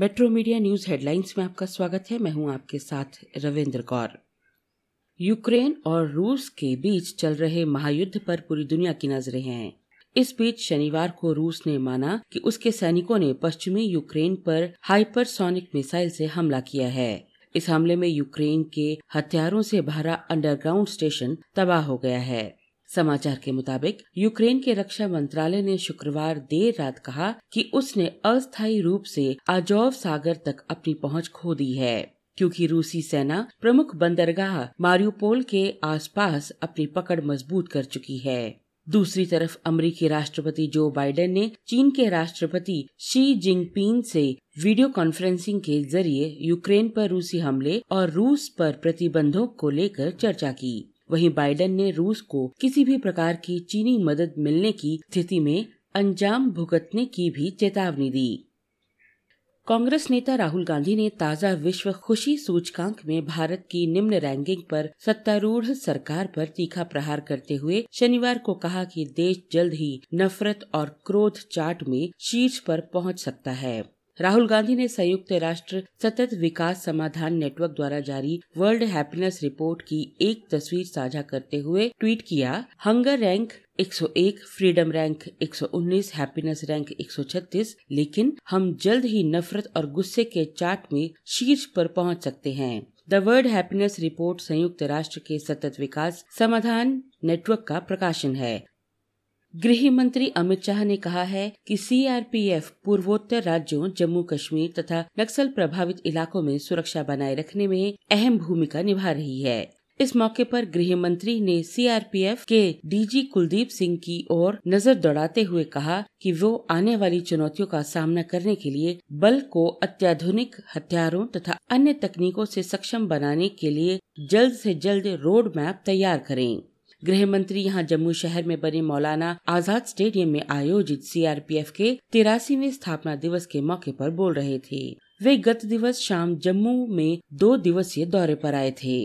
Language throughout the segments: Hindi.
मेट्रो मीडिया न्यूज़ हेडलाइंस में आपका स्वागत है। मैं हूँ आपके साथ रविंद्र कौर। यूक्रेन और रूस के बीच चल रहे महायुद्ध पर पूरी दुनिया की नज़रें हैं। इस बीच शनिवार को रूस ने माना कि उसके सैनिकों ने पश्चिमी यूक्रेन पर हाइपरसोनिक मिसाइल से हमला किया है। इस हमले में यूक्रेन के हथियारों से भरा अंडरग्राउंड स्टेशन तबाह हो गया है। समाचार के मुताबिक, यूक्रेन के रक्षा मंत्रालय ने शुक्रवार देर रात कहा कि उसने अस्थायी रूप से आजोव सागर तक अपनी पहुँच खो दी है, क्योंकि रूसी सेना प्रमुख बंदरगाह मारियोपोल के आसपास अपनी पकड़ मज़बूत कर चुकी है। दूसरी तरफ़, अमेरिकी राष्ट्रपति जो बाइडेन ने चीन के राष्ट्रपति शी जिनपिंग से वीडियो कॉन्फ्रेंसिंग के ज़रिए यूक्रेन पर रूसी हमले और रूस पर प्रतिबंधों को लेकर चर्चा की। वहीं बाइडेन ने रूस को किसी भी प्रकार की चीनी मदद मिलने की स्थिति में अंजाम भुगतने की भी चेतावनी दी। कांग्रेस नेता राहुल गांधी ने ताज़ा विश्व खुशी सूचकांक में भारत की निम्न रैंकिंग पर सत्तारूढ़ सरकार पर तीखा प्रहार करते हुए शनिवार को कहा कि देश जल्द ही नफरत और क्रोध चार्ट में शीर्ष पर पहुँच सकता है। राहुल गांधी ने संयुक्त राष्ट्र सतत विकास समाधान नेटवर्क द्वारा जारी वर्ल्ड हैप्पीनेस रिपोर्ट की एक तस्वीर साझा करते हुए ट्वीट किया hunger rank 101, freedom rank 119, happiness rank 136, लेकिन हम जल्द ही नफरत और गुस्से के चार्ट में शीर्ष पर पहुँच सकते हैं। द वर्ल्ड हैप्पीनेस रिपोर्ट संयुक्त राष्ट्र के सतत विकास समाधान नेटवर्क का प्रकाशन है। गृह मंत्री अमित शाह ने कहा है कि सीआरपीएफ पूर्वोत्तर राज्यों जम्मू कश्मीर तथा नक्सल प्रभावित इलाकों में सुरक्षा बनाए रखने में अहम भूमिका निभा रही है। इस मौके पर गृह मंत्री ने सीआरपीएफ के डीजी कुलदीप सिंह की ओर नज़र दौड़ाते हुए कहा कि वो आने वाली चुनौतियों का सामना करने के लिए बल को अत्याधुनिक हथियारों तथा अन्य तकनीकों से सक्षम बनाने के लिए जल्द से जल्द रोड मैप तैयार करें। गृह मंत्री यहाँ जम्मू शहर में बने मौलाना आज़ाद स्टेडियम में आयोजित सीआरपीएफ के तिरासीवे स्थापना दिवस के मौके पर बोल रहे थे। वे गत दिवस शाम जम्मू में दो दिवसीय दौरे पर आए थे।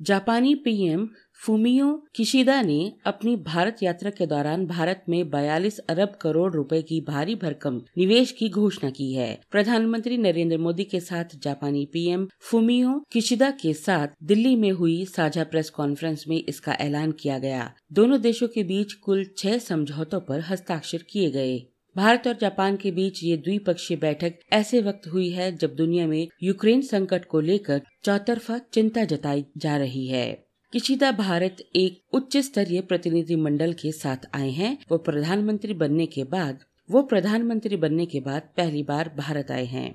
जापानी पीएम फुमियो किशिदा ने अपनी भारत यात्रा के दौरान भारत में 42 अरब करोड़ रुपए की भारी भरकम निवेश की घोषणा की है। प्रधानमंत्री नरेंद्र मोदी के साथ जापानी पीएम फूमियो किशिदा के साथ दिल्ली में हुई साझा प्रेस कॉन्फ्रेंस में इसका ऐलान किया गया। दोनों देशों के बीच कुल छह समझौतों पर हस्ताक्षर किए गए। भारत और जापान के बीच ये द्विपक्षीय बैठक ऐसे वक्त हुई है जब दुनिया में यूक्रेन संकट को लेकर चौतरफा चिंता जताई जा रही है। किशिदा भारत एक उच्च स्तरीय प्रतिनिधि मंडल के साथ आए हैं। वो प्रधानमंत्री बनने के बाद, वो प्रधानमंत्री बनने के बाद पहली बार भारत आए हैं।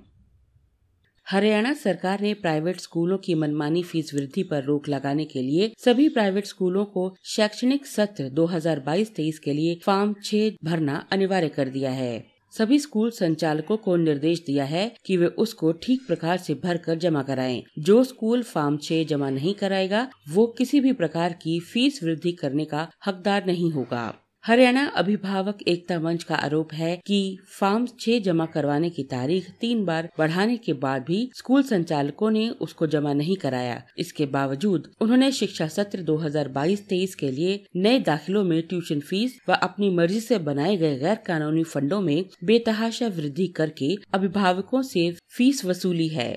हरियाणा सरकार ने प्राइवेट स्कूलों की मनमानी फ़ीस वृद्धि पर रोक लगाने के लिए सभी प्राइवेट स्कूलों को शैक्षणिक सत्र 2022-23 के लिए फॉर्म छह भरना अनिवार्य कर दिया है। सभी स्कूल संचालकों को निर्देश दिया है कि वे उसको ठीक प्रकार से भर कर जमा कराएँ। जो स्कूल फॉर्म छह जमा नहीं कराएगा, वो किसी भी प्रकार की फ़ीस वृद्धि करने का हकदार नहीं होगा हरियाणा अभिभावक एकता मंच का आरोप है कि फॉर्म छह जमा करवाने की तारीख तीन बार बढ़ाने के बाद भी स्कूल संचालकों ने उसको जमा नहीं कराया। इसके बावजूद उन्होंने शिक्षा सत्र 2022-23 के लिए नए दाखिलों में ट्यूशन फ़ीस व अपनी मर्ज़ी से बनाए गए गैर कानूनी फंडों में बेतहाशा वृद्धि करके अभिभावकों से फ़ीस वसूली है।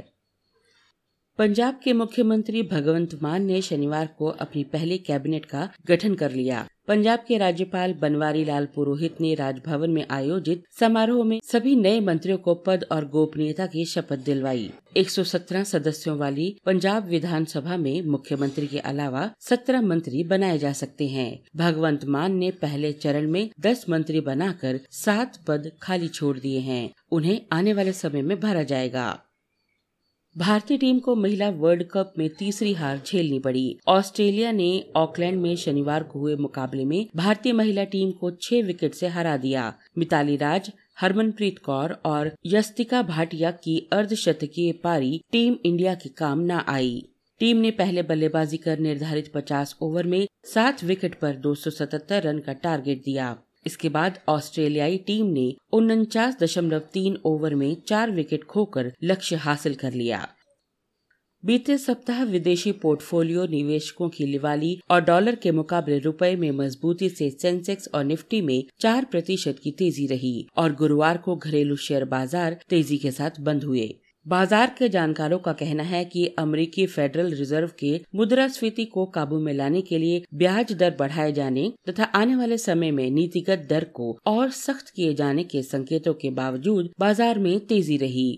पंजाब के मुख्यमंत्री भगवंत मान ने शनिवार को अपनी पहली कैबिनेट का गठन कर लिया। पंजाब के राज्यपाल बनवारी लाल पुरोहित ने राजभवन में आयोजित समारोह में सभी नए मंत्रियों को पद और गोपनीयता की शपथ दिलवाई। 117 सदस्यों वाली पंजाब विधानसभा में मुख्यमंत्री के अलावा 17 मंत्री बनाए जा सकते हैं। भगवंत मान ने पहले चरण में 10 मंत्री बनाकर सात पद खाली छोड़ दिए हैं। उन्हें आने वाले समय में भरा जाएगा। भारतीय टीम को महिला वर्ल्ड कप में तीसरी हार झेलनी पड़ी। ऑस्ट्रेलिया ने ऑकलैंड में शनिवार को हुए मुकाबले में भारतीय महिला टीम को छह विकेट से हरा दिया। मिताली राज, हरमनप्रीत कौर और यस्तिका भाटिया की अर्धशतकीय पारी टीम इंडिया के काम न आई। टीम ने पहले बल्लेबाजी कर निर्धारित 50 ओवर में सात विकेट पर 277 रन का टारगेट दिया। इसके बाद ऑस्ट्रेलियाई टीम ने उनचास दशमलव तीन ओवर में चार विकेट खोकर लक्ष्य हासिल कर लिया। बीते सप्ताह विदेशी पोर्टफोलियो निवेशकों की लिवाली और डॉलर के मुकाबले रुपए में मजबूती से सेंसेक्स और निफ्टी में चार प्रतिशत की तेज़ी रही और गुरुवार को घरेलू शेयर बाज़ार तेज़ी के साथ बंद हुए। बाज़ार के जानकारों का कहना है कि अमेरिकी फेडरल रिज़र्व के मुद्रास्फीति को काबू में लाने के लिए ब्याज दर बढ़ाए जाने तथा आने वाले समय में नीतिगत दर को और सख्त किए जाने के संकेतों के बावजूद बाज़ार में तेज़ी रही।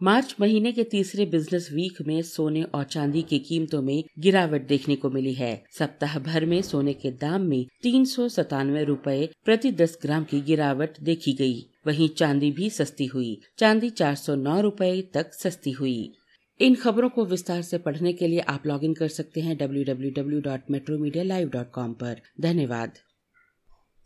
मार्च महीने के तीसरे बिज़नेस वीक में सोने और चांदी की कीमतों में गिरावट देखने को मिली है। सप्ताह भर में सोने के दाम में तीन सौ सतानवे रूपए प्रति दस ग्राम की गिरावट देखी गई। वहीं चांदी भी सस्ती हुई। चांदी चार सौ नौ रूपए तक सस्ती हुई। इन खबरों को विस्तार से पढ़ने के लिए आप लॉगिन कर सकते हैं W W W dot metro media live dot com धन्यवाद।